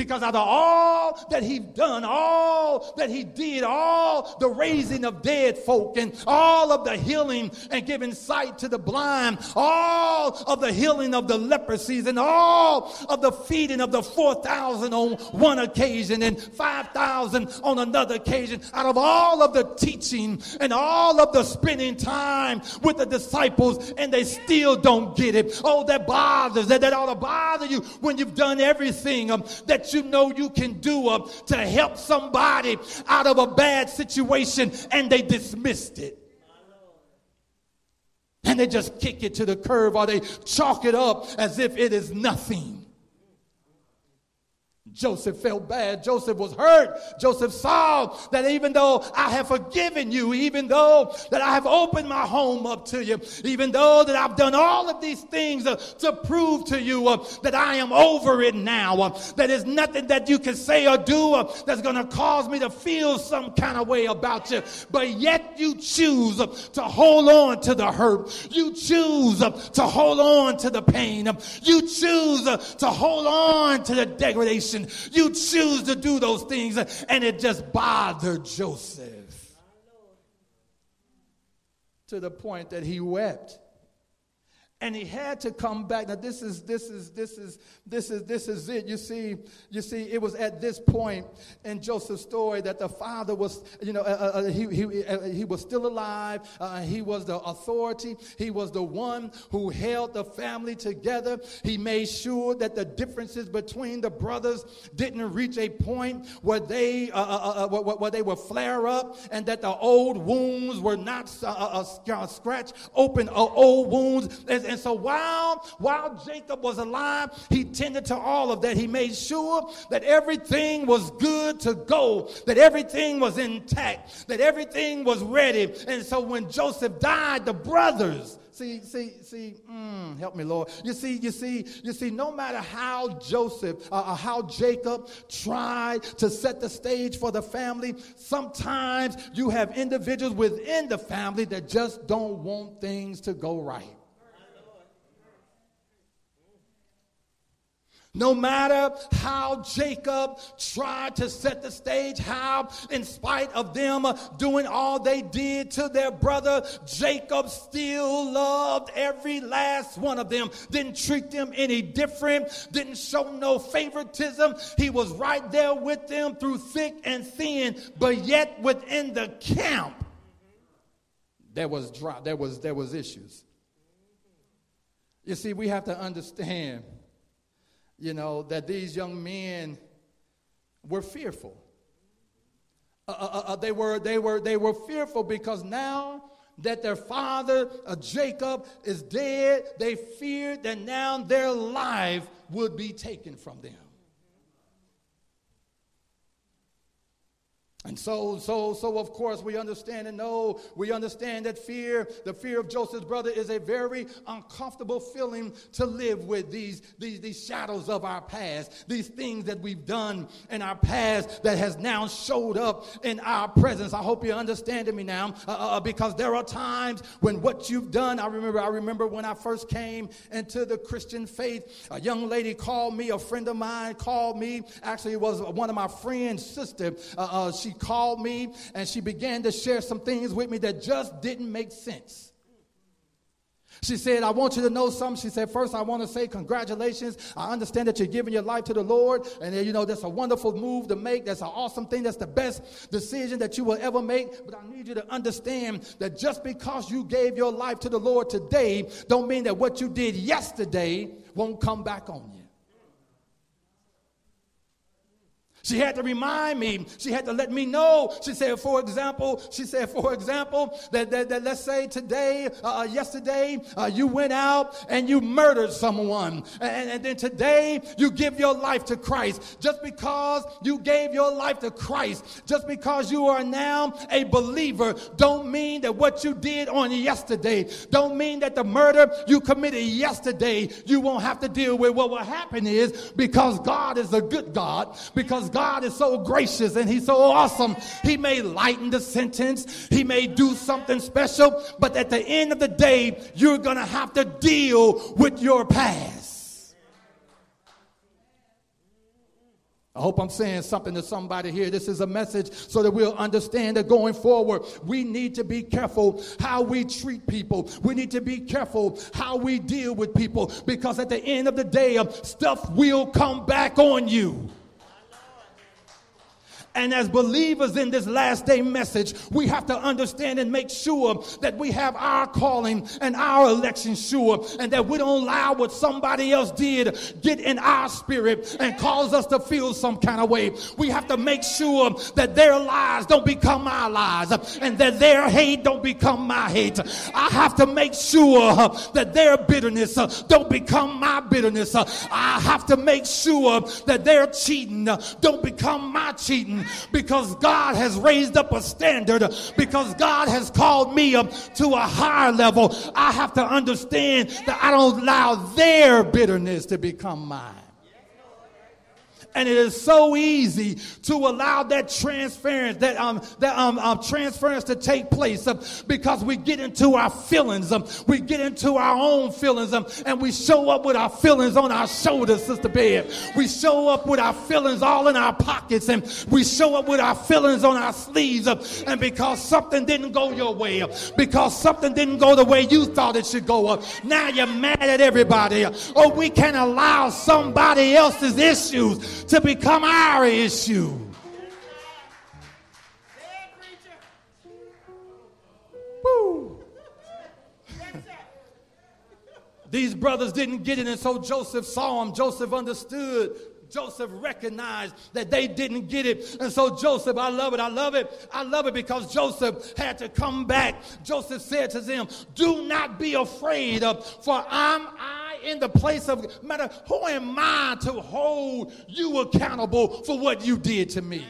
Because out of all that he done, all that he did, all the raising of dead folk, and all of the healing and giving sight to the blind, all of the healing of the leprosies, and all of the feeding of the 4,000 on one occasion and 5,000 on another occasion, out of all of the teaching and all of the spending time with the disciples, and they still don't get it. Oh, that bothers, that, that ought to bother you when you've done everything um, you know you can do uh, to help somebody out of a bad situation and they dismissed it. And they just kick it to the curb or they chalk it up as if it is nothing. Joseph felt bad. Joseph was hurt. Joseph saw that even though I have forgiven you, even though that I have opened my home up to you, even though that I've done all of these things uh, to prove to you uh, that I am over it now, uh, that is nothing that you can say or do uh, that's going to cause me to feel some kind of way about you. But yet you choose uh, to hold on to the hurt. You choose uh, to hold on to the pain. You choose to hold on to the degradation you choose to do those things, and it just bothered Joseph. To the point that he wept and he had to come back. Now this is this is this is this is this is it. You see you see it was at this point in joseph's story that the father was you know uh, uh, uh he, he, uh, he was still alive. Uh, he was the authority. He was the one who held the family together. He made sure that the differences between the brothers didn't reach a point where they uh, where, where, they would flare up and that the old wounds were not scratched open. Old wounds And so while, while Jacob was alive, he tended to all of that. He made sure that everything was good to go, that everything was intact, that everything was ready. And so when Joseph died, the brothers, See, see, see, mm, help me, Lord. You see, you see, you see, no matter how Joseph, uh, uh, how Jacob tried to set the stage for the family, sometimes you have individuals within the family that just don't want things to go right. No matter how Jacob tried to set the stage, how, in spite of them doing all they did to their brother, Jacob still loved every last one of them. Didn't treat them any different, didn't show no favoritism. He was right there with them through thick and thin, but yet within the camp, there was dry, there was there was issues. You see, we have to understand you know, that these young men were fearful. Uh, uh, uh, uh, they, were, they, were, they were fearful because now that their father, uh, Jacob, is dead, they feared that now their life would be taken from them. And so, so, so of course we understand and know, we understand that fear, the fear of Joseph's brother is a very uncomfortable feeling to live with these, these, these shadows of our past, these things that we've done in our past that has now showed up in our presence. I hope you're understanding me now, uh, uh, uh because there are times when what you've done, I remember, I remember when I first came into the Christian faith, a young lady called me, a friend of mine called me, actually it was one of my friend's sister, uh, uh she called me and she began to share some things with me that just didn't make sense. She said, I want you to know something. She said, First, I want to say congratulations. I understand that you're giving your life to the Lord. And, you know, that's a wonderful move to make. That's an awesome thing. That's the best decision that you will ever make. But I need you to understand that just because you gave your life to the Lord today, don't mean that what you did yesterday won't come back on you. She had to remind me. She had to let me know. She said, for example, she said, for example, that, that, that let's say today, uh, uh, yesterday, uh, you went out and you murdered someone. And, and then today, you give your life to Christ. Just because you gave your life to Christ, just because you are now a believer, don't mean that what you did on yesterday, don't mean that the murder you committed yesterday, you won't have to deal with. What will happen is because God is a good God, because God is so gracious and He's so awesome. He may lighten the sentence, He may do something special, but at the end of the day, you're going to have to deal with your past. I hope I'm saying something to somebody here. This is a message so that we'll understand that going forward, we need to be careful how we treat people. We need to be careful how we deal with people because at the end of the day, stuff will come back on you. And as believers in this last day message, we have to understand and make sure that we have our calling and our election sure, and that we don't allow what somebody else did get in our spirit and cause us to feel some kind of way. We have to make sure that their lies don't become our lies, and that their hate don't become my hate. I have to make sure that their bitterness don't become my bitterness. I have to make sure that their cheating don't become my cheating because God has raised up a standard, because God has called me up to a higher level. I have to understand that I don't allow their bitterness to become mine. And it is so easy to allow that transference, that um, that um, um transference to take place uh, because we get into our feelings, um, we get into our own feelings, um, and we show up with our feelings on our shoulders, Sister Bev. We show up with our feelings all in our pockets, and we show up with our feelings on our sleeves. Uh, and because something didn't go your way, uh, because something didn't go the way you thought it should go, uh, now you're mad at everybody. Or we can allow somebody else's issues to become our issue. Woo. These brothers didn't get it, and so Joseph saw them. Joseph understood Joseph recognized that they didn't get it. And so Joseph, I love it, I love it, I love it because Joseph had to come back. Joseph said to them, Do not be afraid, of, for I'm I in the place of matter. Who am I to hold you accountable for what you did to me?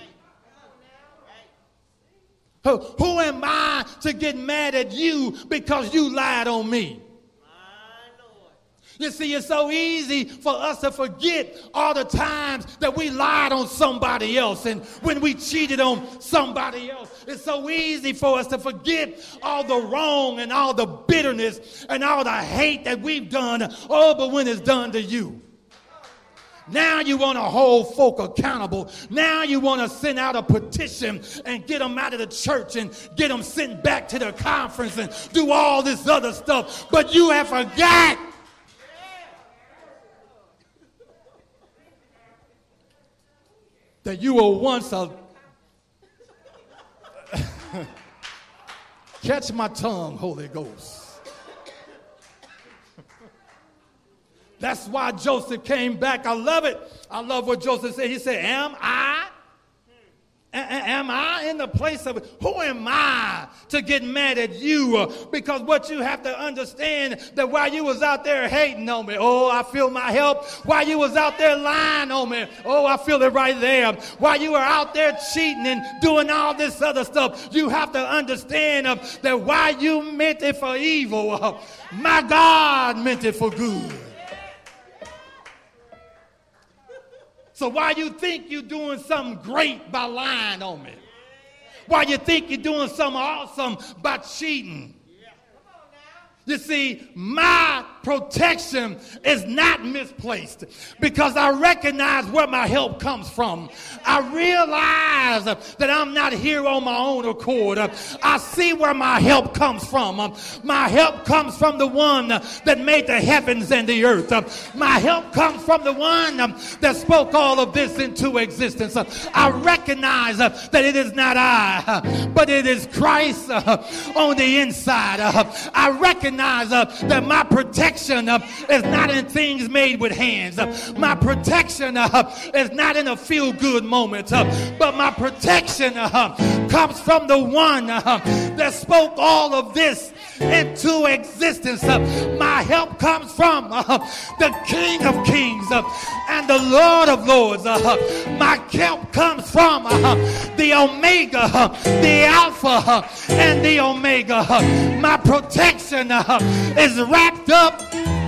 Who, who am I to get mad at you because you lied on me? You see, it's so easy for us to forget all the times that we lied on somebody else and when we cheated on somebody else. It's so easy for us to forget all the wrong and all the bitterness and all the hate that we've done. Oh, but when it's done to you. Now you want to hold folk accountable. Now you want to send out a petition and get them out of the church and get them sent back to the conference and do all this other stuff. But you have forgot that you were once a. (laughs) Catch my tongue, Holy Ghost. That's why Joseph came back. I love it. I love what Joseph said. He said, Am I Am I in the place of who am I to get mad at you? Because what you have to understand that while you was out there hating on me, oh, I feel my help. While you was out there lying on me, oh, I feel it right there. While you were out there cheating and doing all this other stuff, you have to understand that while you meant it for evil, my God meant it for good. So why you think you're doing something great by lying on me? Why you think you're doing something awesome by cheating? You see, my protection is not misplaced because I recognize where my help comes from. I realize that I'm not here on my own accord. I see where my help comes from. My help comes from the one that made the heavens and the earth. My help comes from the one that spoke all of this into existence. I recognize that it is not I, but it is Christ on the inside. I recognize that my protection uh, is not in things made with hands. Uh, my protection uh, is not in a feel good moment, uh, but my protection uh, comes from the one uh, that spoke all of this into existence. my help comes from the King of Kings and the Lord of Lords. my help comes from the Omega, the Alpha, and the Omega. my protection is wrapped up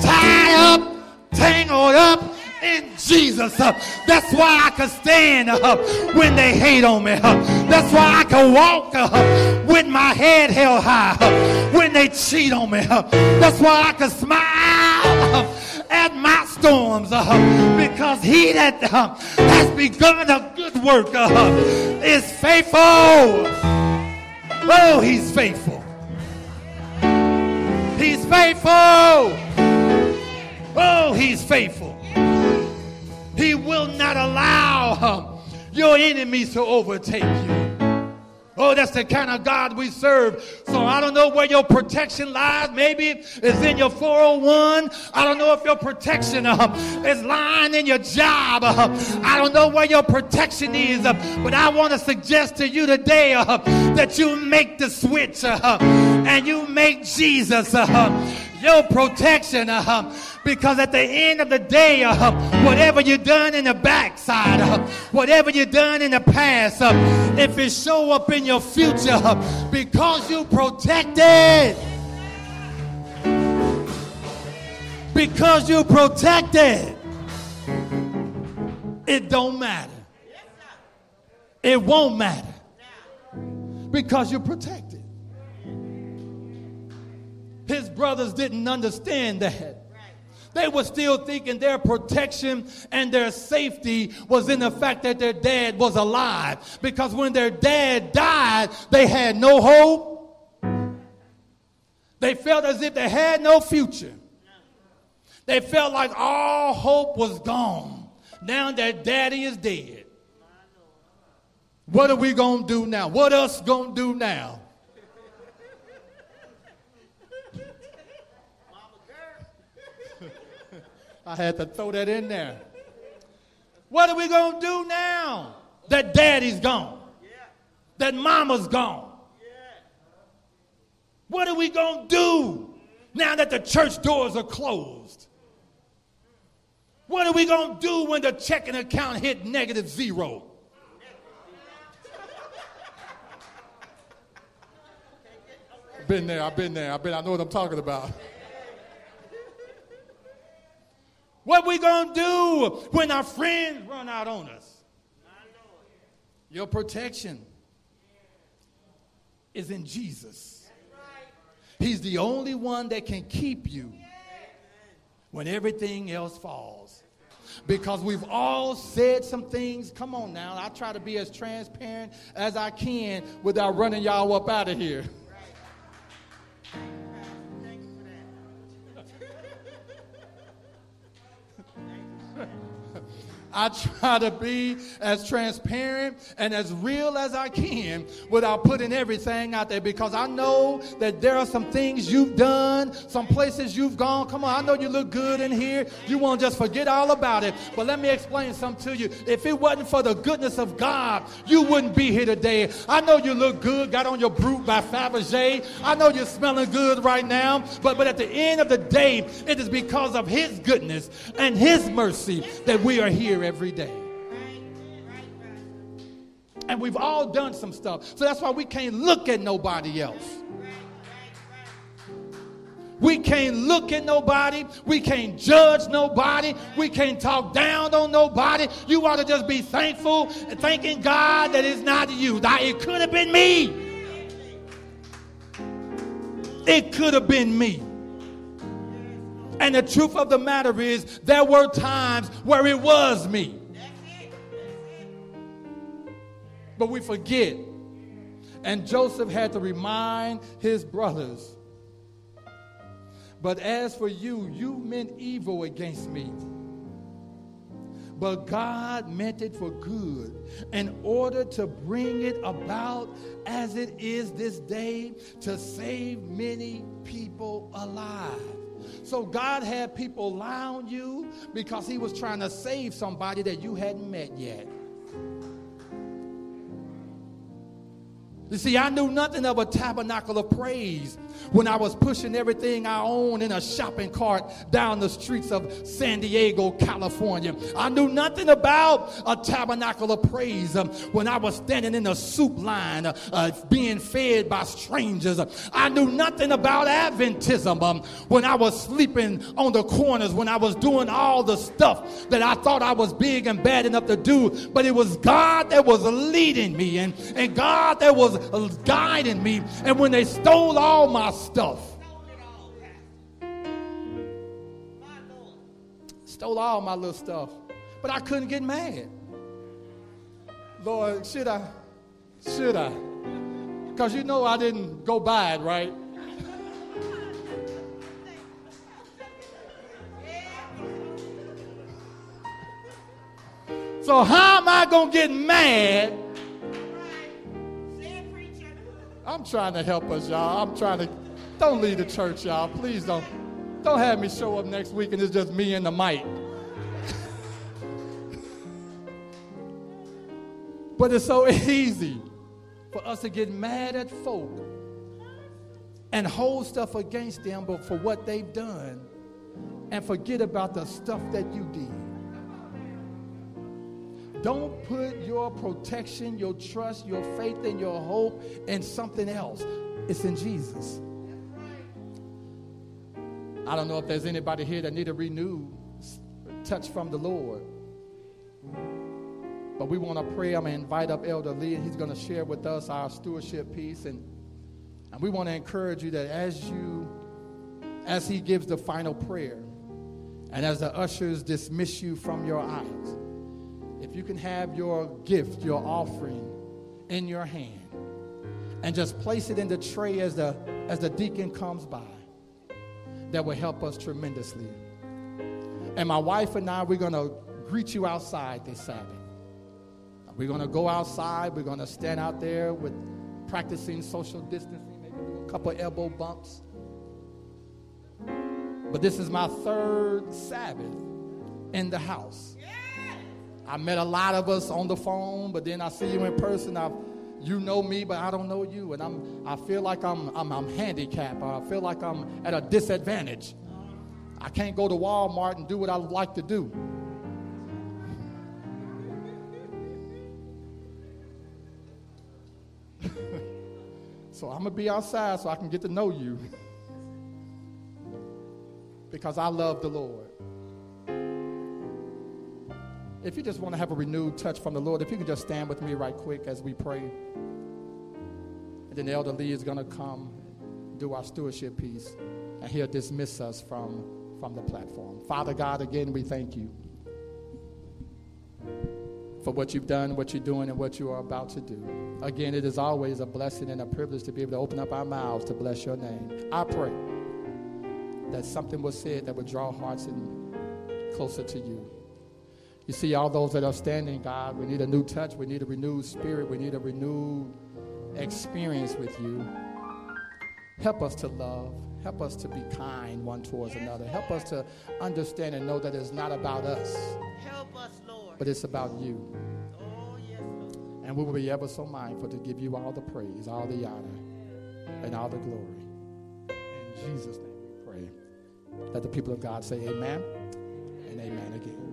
tied up, tangled up in Jesus. That's why I can stand uh, when they hate on me. That's why I can walk with my head held high when they cheat on me. That's why I can smile at my storms because he that has begun a good work is faithful. Oh, he's faithful. He's faithful. Oh, he's faithful. He will not allow your enemies to overtake you. Oh, that's the kind of God we serve. So I don't know where your protection lies. Maybe it's in your 401. I don't know if your protection uh, is lying in your job. Uh, I don't know where your protection is. Uh, but I want to suggest to you today uh, that you make the switch uh, and you make Jesus uh, your protection. Uh, because at the end of the day, uh, whatever you done in the backside, uh, whatever you done in the past, uh, if it show up in your future, uh, because you protected, because you protected, it don't matter. It won't matter because you're protected. His brothers didn't understand that. They were still thinking their protection and their safety was in the fact that their dad was alive. Because when their dad died, they had no hope. They felt as if they had no future. They felt like all hope was gone. Now that daddy is dead. What are we going to do now? What us going to do now? I had to throw that in there. What are we going to do now that daddy's gone? That mama's gone? What are we going to do now that the church doors are closed? What are we going to do when the checking account hit negative zero? Been there, I've been there, I've been, I know what I'm talking about. What we going to do when our friends run out on us? Your protection is in Jesus. He's the only one that can keep you when everything else falls. Because we've all said some things. Come on now. I try to be as transparent as I can without running y'all up out of here. I try to be as transparent and as real as I can without putting everything out there because I know that there are some things you've done, some places you've gone. Come on, I know you look good in here. You won't just forget all about it. But let me explain something to you. If it wasn't for the goodness of God, you wouldn't be here today. I know you look good, got on your Brut by Fabergé. I know you're smelling good right now. But, but at the end of the day, it is because of His goodness and His mercy that we are here every day. And we've all done some stuff. So that's why we can't look at nobody else. We can't look at nobody. We can't judge nobody. We can't talk down on nobody. You ought to just be thankful and thanking God that it's not you. That it could have been me. It could have been me. And the truth of the matter is, there were times where it was me. But we forget. And Joseph had to remind his brothers. But as for you, you meant evil against me. But God meant it for good in order to bring it about as it is this day to save many people alive. So God had people on you because he was trying to save somebody that you hadn't met yet. You see, I knew nothing of a tabernacle of praise when I was pushing everything I own in a shopping cart down the streets of San Diego, California. I knew nothing about a tabernacle of praise um, when I was standing in the soup line uh, uh, being fed by strangers. I knew nothing about Adventism um, when I was sleeping on the corners, when I was doing all the stuff that I thought I was big and bad enough to do. But it was God that was leading me and, and God that was guiding me. And when they stole all my stuff, stole all my little stuff, but I couldn't get mad. Lord, should I? Should I? Because you know I didn't go by it, right? So how am I going to get mad? I'm trying to help us, y'all. I'm trying to. Don't leave the church, y'all. Please don't. Don't have me show up next week and it's just me and the mic. (laughs) but it's so easy for us to get mad at folk and hold stuff against them but for what they've done and forget about the stuff that you did. Don't put your protection, your trust, your faith, and your hope in something else. It's in Jesus. I don't know if there's anybody here that need a renewed touch from the Lord. But we want to pray. I'm going to invite up Elder Lee, and he's going to share with us our stewardship piece. And, and we want to encourage you that as you, as he gives the final prayer, and as the ushers dismiss you from your eyes, if you can have your gift, your offering in your hand, and just place it in the tray as the, as the deacon comes by, that will help us tremendously. And my wife and I, we're going to greet you outside this Sabbath. We're going to go outside. We're going to stand out there with practicing social distancing, maybe do a couple elbow bumps. But this is my third Sabbath in the house. I met a lot of us on the phone, but then I see you in person. I, you know me, but I don't know you, and I'm, I feel like I'm, I'm, I'm handicapped. I feel like I'm at a disadvantage. I can't go to Walmart and do what I like to do. (laughs) so I'm gonna be outside so I can get to know you (laughs) because I love the Lord. If you just want to have a renewed touch from the Lord, if you can just stand with me right quick as we pray. And then Elder Lee is going to come do our stewardship piece, and he'll dismiss us from, from the platform. Father God, again, we thank you for what you've done, what you're doing, and what you are about to do. Again, it is always a blessing and a privilege to be able to open up our mouths to bless your name. I pray that something was said that would draw hearts in closer to you. You see, all those that are standing, God, we need a new touch. We need a renewed spirit. We need a renewed experience with you. Help us to love. Help us to be kind one towards another. Help us to understand and know that it's not about us, Help us, Lord. but it's about you. Oh, yes, Lord. And we will be ever so mindful to give you all the praise, all the honor, and all the glory. In Jesus' name we pray. Let the people of God say amen and amen again.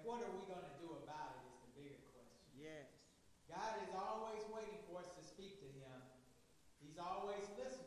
And what are we going to do about it is the bigger question. Yes. God is always waiting for us to speak to Him. He's always listening